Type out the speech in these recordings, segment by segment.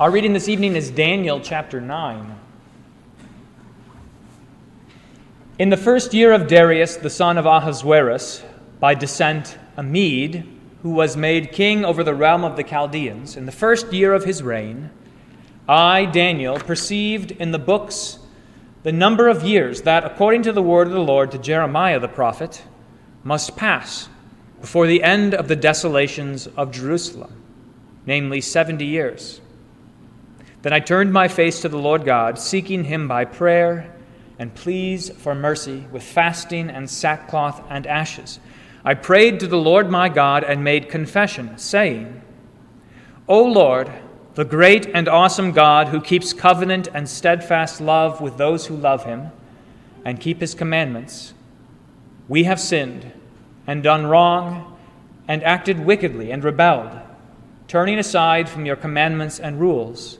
Our reading this evening is Daniel chapter 9. In the first year of Darius, the son of Ahasuerus, by descent a Mede, who was made king over the realm of the Chaldeans, in the first year of his reign, I, Daniel, perceived in the books the number of years that, according to the word of the Lord to Jeremiah the prophet, must pass before the end of the desolations of Jerusalem, namely 70 years. Then I turned my face to the Lord God, seeking him by prayer and pleas for mercy with fasting and sackcloth and ashes. I prayed to the Lord my God and made confession, saying, O Lord, the great and awesome God who keeps covenant and steadfast love with those who love him and keep his commandments, we have sinned and done wrong and acted wickedly and rebelled, turning aside from your commandments and rules.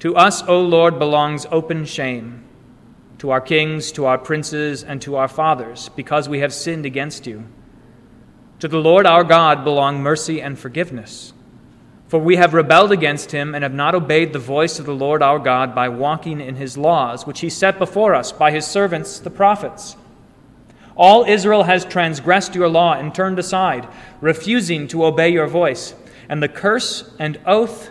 To us, O Lord, belongs open shame to our kings, to our princes, and to our fathers, because we have sinned against you. To the Lord our God belong mercy and forgiveness. For we have rebelled against him and have not obeyed the voice of the Lord our God by walking in his laws, which he set before us by his servants, the prophets. All Israel has transgressed your law and turned aside, refusing to obey your voice. And the curse and oath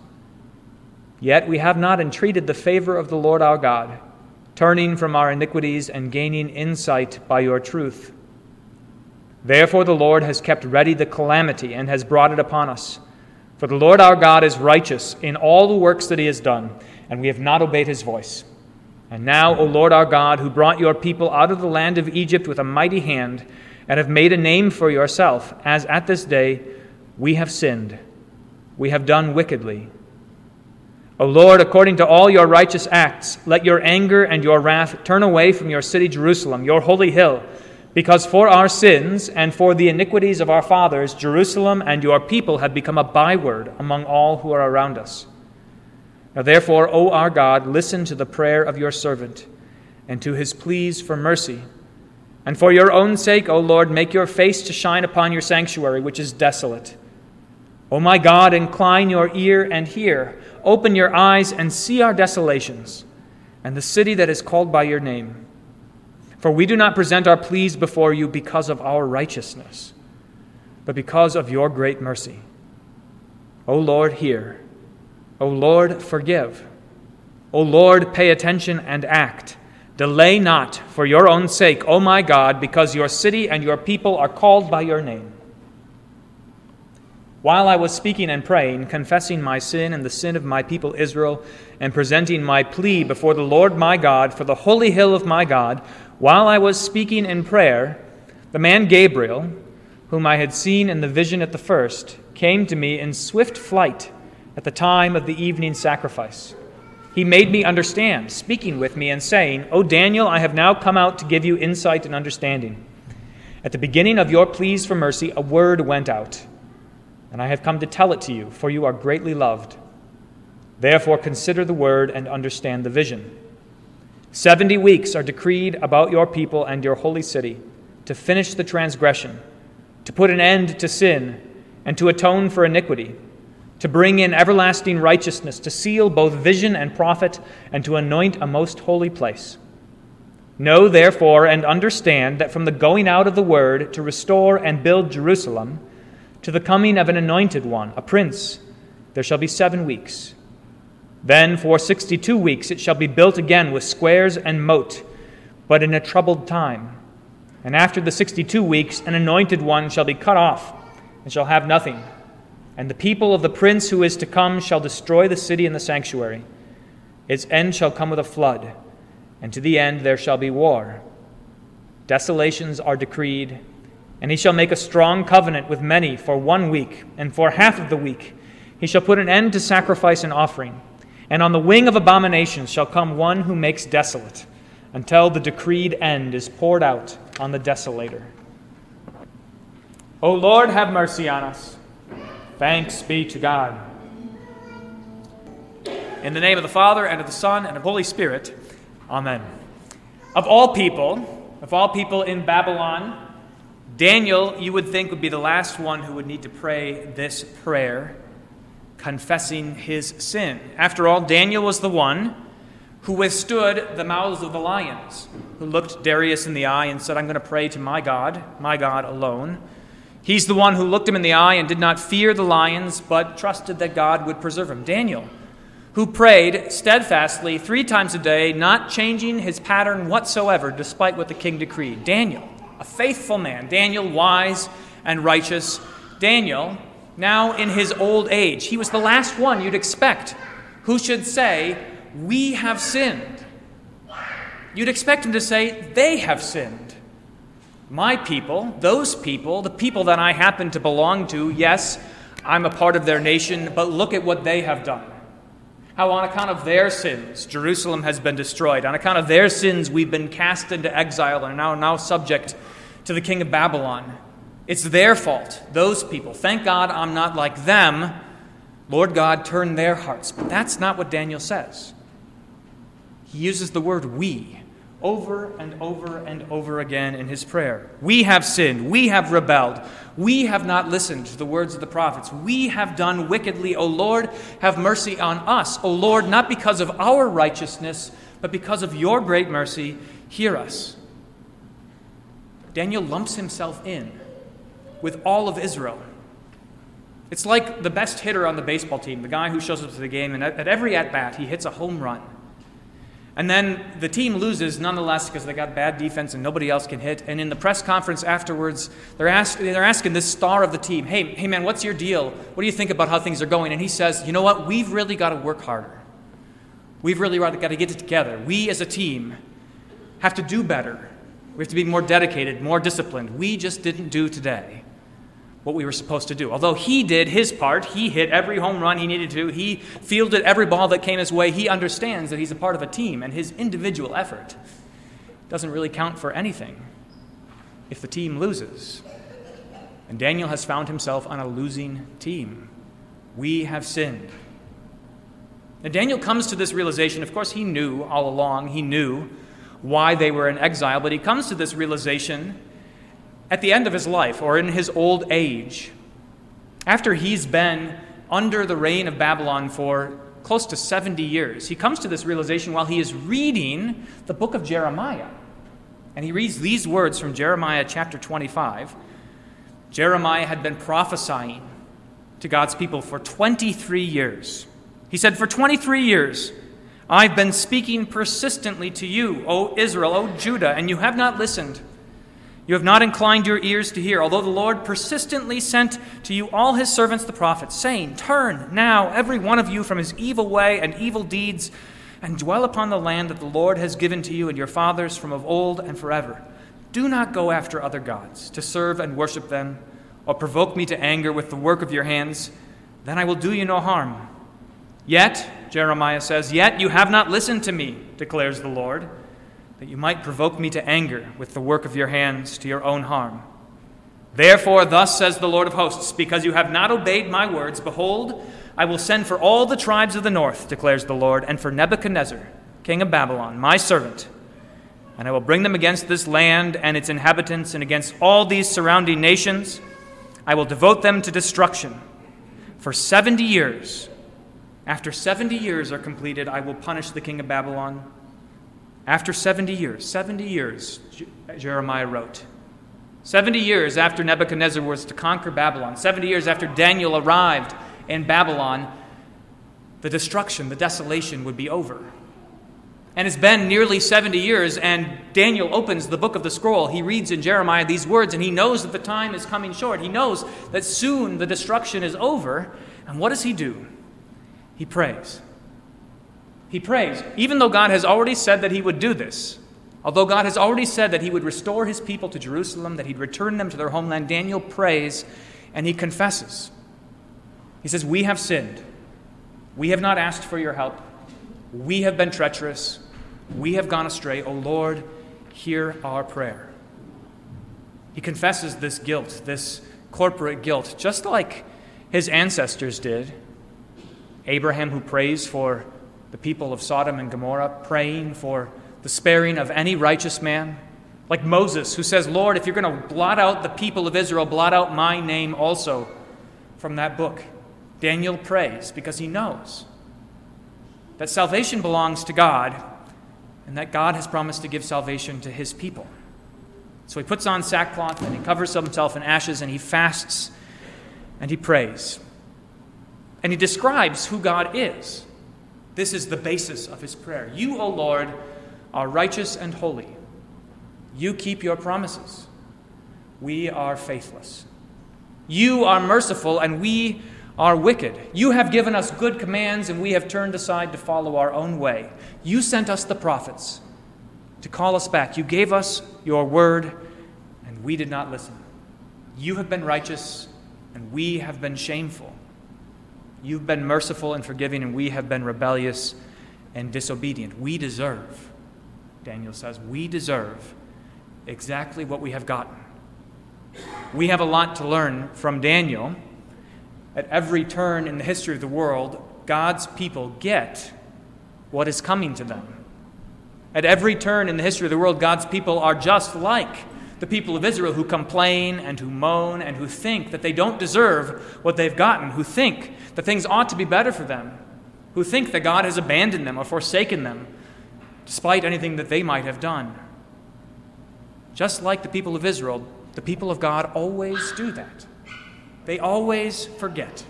Yet we have not entreated the favor of the Lord our God, turning from our iniquities and gaining insight by your truth. Therefore, the Lord has kept ready the calamity and has brought it upon us. For the Lord our God is righteous in all the works that he has done, and we have not obeyed his voice. And now, O Lord our God, who brought your people out of the land of Egypt with a mighty hand, and have made a name for yourself, as at this day we have sinned, we have done wickedly. O Lord, according to all your righteous acts, let your anger and your wrath turn away from your city Jerusalem, your holy hill because for our sins and for the iniquities of our fathers, Jerusalem and your people have become a byword among all who are around us. Now, therefore, O our God, listen to the prayer of your servant and to his pleas for mercy. And for your own sake, O Lord, make your face to shine upon your sanctuary, which is desolate. O my God, incline your ear and hear. Open your eyes and see our desolations, and the city that is called by your name. For we do not present our pleas before you because of our righteousness, but because of your great mercy. O Lord, hear. O Lord, forgive. O Lord, pay attention and act. Delay not for your own sake, O my God, because your city and your people are called by your name. While I was speaking and praying, confessing my sin and the sin of my people Israel, and presenting my plea before the Lord my God for the holy hill of my God, while I was speaking in prayer, the man Gabriel, whom I had seen in the vision at the first, came to me in swift flight at the time of the evening sacrifice. He made me understand, speaking with me and saying, O Daniel, I have now come out to give you insight and understanding. At the beginning of your pleas for mercy, a word went out, and I have come to tell it to you, for you are greatly loved. Therefore, consider the word and understand the vision. Seventy weeks are decreed about your people and your holy city to finish the transgression, to put an end to sin, and to atone for iniquity, to bring in everlasting righteousness, to seal both vision and prophet, and to anoint a most holy place. Know, therefore, and understand that from the going out of the word to restore and build Jerusalem, to the coming of an anointed one, a prince, there shall be seven weeks. Then for sixty two weeks it shall be built again with squares and moat. but in a troubled time. And after the sixty two weeks, an anointed one shall be cut off, and shall have nothing. And the people of the prince who is to come shall destroy the city and the sanctuary. Its end shall come with a flood, and to the end there shall be war. Desolations are decreed, and he shall make a strong covenant with many for one week, and for half of the week he shall put an end to sacrifice and offering. And on the wing of abominations shall come one who makes desolate, until the decreed end is poured out on the desolator. O Lord, have mercy on us. Thanks be to God. In the name of the Father, and of the Son, and of the Holy Spirit, Amen. Of all people, of all people in Babylon, Daniel, you would think, would be the last one who would need to pray this prayer, confessing his sin. After all, Daniel was the one who withstood the mouths of the lions, who looked Darius in the eye and said, I'm going to pray to my God, my God alone. He's the one who looked him in the eye and did not fear the lions, but trusted that God would preserve him. Daniel, who prayed steadfastly three times a day, not changing his pattern whatsoever, despite what the king decreed. Daniel, a faithful man. Daniel, wise and righteous. Daniel, now in his old age, he was the last one you'd expect who should say, We have sinned. You'd expect him to say, They have sinned my people, those people, the people that I happen to belong to, yes, I'm a part of their nation, but look at what they have done. How, on account of their sins, Jerusalem has been destroyed. On account of their sins, we've been cast into exile and are now, now subject to the king of Babylon. It's their fault, those people. Thank God I'm not like them. Lord God, turn their hearts. But that's not what Daniel says. He uses the word we over and over and over again in his prayer. We have sinned. We have rebelled. We have not listened to the words of the prophets. We have done wickedly. O Lord, have mercy on us. O Lord, not because of our righteousness, but because of your great mercy, hear us. Daniel lumps himself in with all of Israel. It's like the best hitter on the baseball team, the guy who shows up to the game, and at every at bat, he hits a home run. And then the team loses nonetheless because they got bad defense and nobody else can hit. And in the press conference afterwards, they're, ask, they're asking this star of the team, hey, hey, man, what's your deal? What do you think about how things are going? And he says, you know what? We've really got to work harder. We've really got to get it together. We as a team have to do better. We have to be more dedicated, more disciplined. We just didn't do today what we were supposed to do. Although he did his part, he hit every home run he needed to, he fielded every ball that came his way, he understands that he's a part of a team, and his individual effort doesn't really count for anything if the team loses. And Daniel has found himself on a losing team. We have sinned. Now, Daniel comes to this realization. Of course, he knew all along, he knew why they were in exile, but he comes to this realization at the end of his life or in his old age, after he's been under the reign of Babylon for close to 70 years, he comes to this realization while he is reading the book of Jeremiah. And he reads these words from Jeremiah chapter 25. Jeremiah had been prophesying to God's people for 23 years. He said, For 23 years, I've been speaking persistently to you, O Israel, O Judah, and you have not listened. You have not inclined your ears to hear, although the Lord persistently sent to you all his servants the prophets, saying, Turn now, every one of you, from his evil way and evil deeds, and dwell upon the land that the Lord has given to you and your fathers from of old and forever. Do not go after other gods, to serve and worship them, or provoke me to anger with the work of your hands. Then I will do you no harm. Yet, Jeremiah says, Yet you have not listened to me, declares the Lord that you might provoke me to anger with the work of your hands to your own harm. Therefore, thus says the Lord of hosts, because you have not obeyed my words, behold, I will send for all the tribes of the north, declares the Lord, and for Nebuchadnezzar, king of Babylon, my servant. And I will bring them against this land and its inhabitants, and against all these surrounding nations. I will devote them to destruction. For 70 years, after 70 years are completed, I will punish the king of Babylon after 70 years, 70 years, Jeremiah wrote. 70 years after Nebuchadnezzar was to conquer Babylon, 70 years after Daniel arrived in Babylon, the destruction, the desolation would be over. And it's been nearly 70 years, and Daniel opens the book of the scroll. He reads in Jeremiah these words, and he knows that the time is coming short. He knows that soon the destruction is over. And what does he do? He prays. He prays, even though God has already said that he would do this. Although God has already said that he would restore his people to Jerusalem, that he'd return them to their homeland, Daniel prays and he confesses. He says, We have sinned. We have not asked for your help. We have been treacherous. We have gone astray. O Lord, hear our prayer. He confesses this guilt, this corporate guilt, just like his ancestors did. Abraham, who prays for the people of Sodom and Gomorrah, praying for the sparing of any righteous man. Like Moses, who says, Lord, if you're going to blot out the people of Israel, blot out my name also from that book. Daniel prays because he knows that salvation belongs to God and that God has promised to give salvation to his people. So he puts on sackcloth and he covers himself in ashes and he fasts and he prays. And he describes who God is. This is the basis of his prayer. You, O Lord, are righteous and holy. You keep your promises. We are faithless. You are merciful and we are wicked. You have given us good commands, and we have turned aside to follow our own way. You sent us the prophets to call us back. You gave us your word, and we did not listen. You have been righteous, and we have been shameful. You've been merciful and forgiving, and we have been rebellious and disobedient. We deserve, Daniel says, we deserve exactly what we have gotten. We have a lot to learn from Daniel at every turn in the history of the world, God's people get what is coming to them. At every turn in the history of the world, God's people are just like the people of Israel who complain and who moan and who think that they don't deserve what they've gotten, who think that things ought to be better for them, who think that God has abandoned them or forsaken them, despite anything that they might have done. Just like the people of Israel, the people of God always do that. They always forget,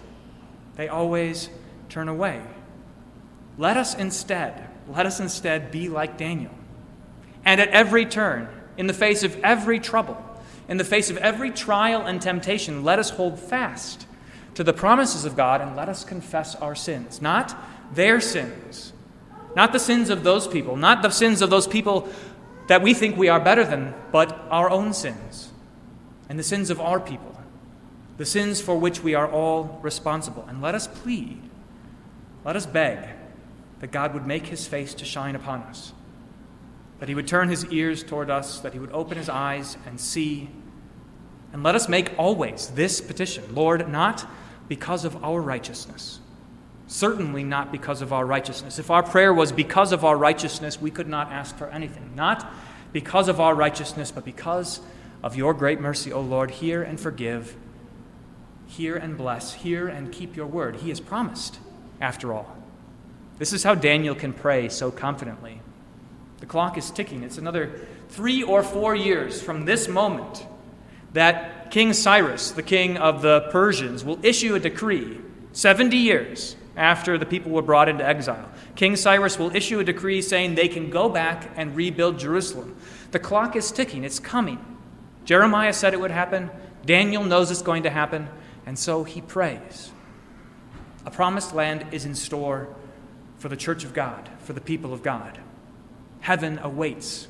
they always turn away. Let us instead, let us instead be like Daniel. And at every turn, in the face of every trouble, in the face of every trial and temptation, let us hold fast to the promises of God and let us confess our sins. Not their sins, not the sins of those people, not the sins of those people that we think we are better than, but our own sins and the sins of our people the sins for which we are all responsible. And let us plead, let us beg that God would make his face to shine upon us, that he would turn his ears toward us, that he would open his eyes and see. And let us make always this petition Lord, not because of our righteousness. Certainly not because of our righteousness. If our prayer was because of our righteousness, we could not ask for anything. Not because of our righteousness, but because of your great mercy, O Lord, hear and forgive Hear and bless, hear and keep your word. He has promised, after all. This is how Daniel can pray so confidently. The clock is ticking. It's another three or four years from this moment that King Cyrus, the king of the Persians, will issue a decree 70 years after the people were brought into exile. King Cyrus will issue a decree saying they can go back and rebuild Jerusalem. The clock is ticking, it's coming. Jeremiah said it would happen. Daniel knows it's going to happen. And so he prays. A promised land is in store for the church of God, for the people of God. Heaven awaits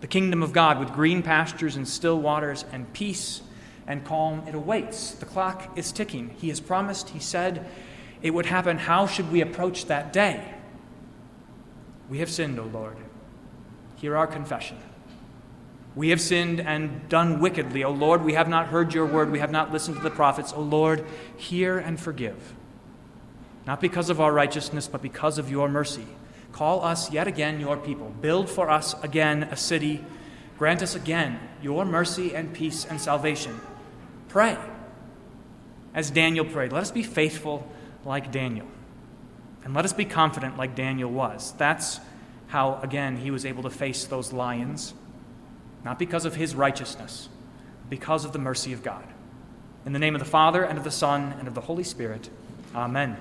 the kingdom of God with green pastures and still waters and peace and calm. It awaits. The clock is ticking. He has promised, he said it would happen. How should we approach that day? We have sinned, O Lord. Hear our confession. We have sinned and done wickedly. O Lord, we have not heard your word. We have not listened to the prophets. O Lord, hear and forgive. Not because of our righteousness, but because of your mercy. Call us yet again your people. Build for us again a city. Grant us again your mercy and peace and salvation. Pray. As Daniel prayed, let us be faithful like Daniel. And let us be confident like Daniel was. That's how, again, he was able to face those lions not because of his righteousness, because of the mercy of God. In the name of the Father, and of the Son, and of the Holy Spirit, Amen.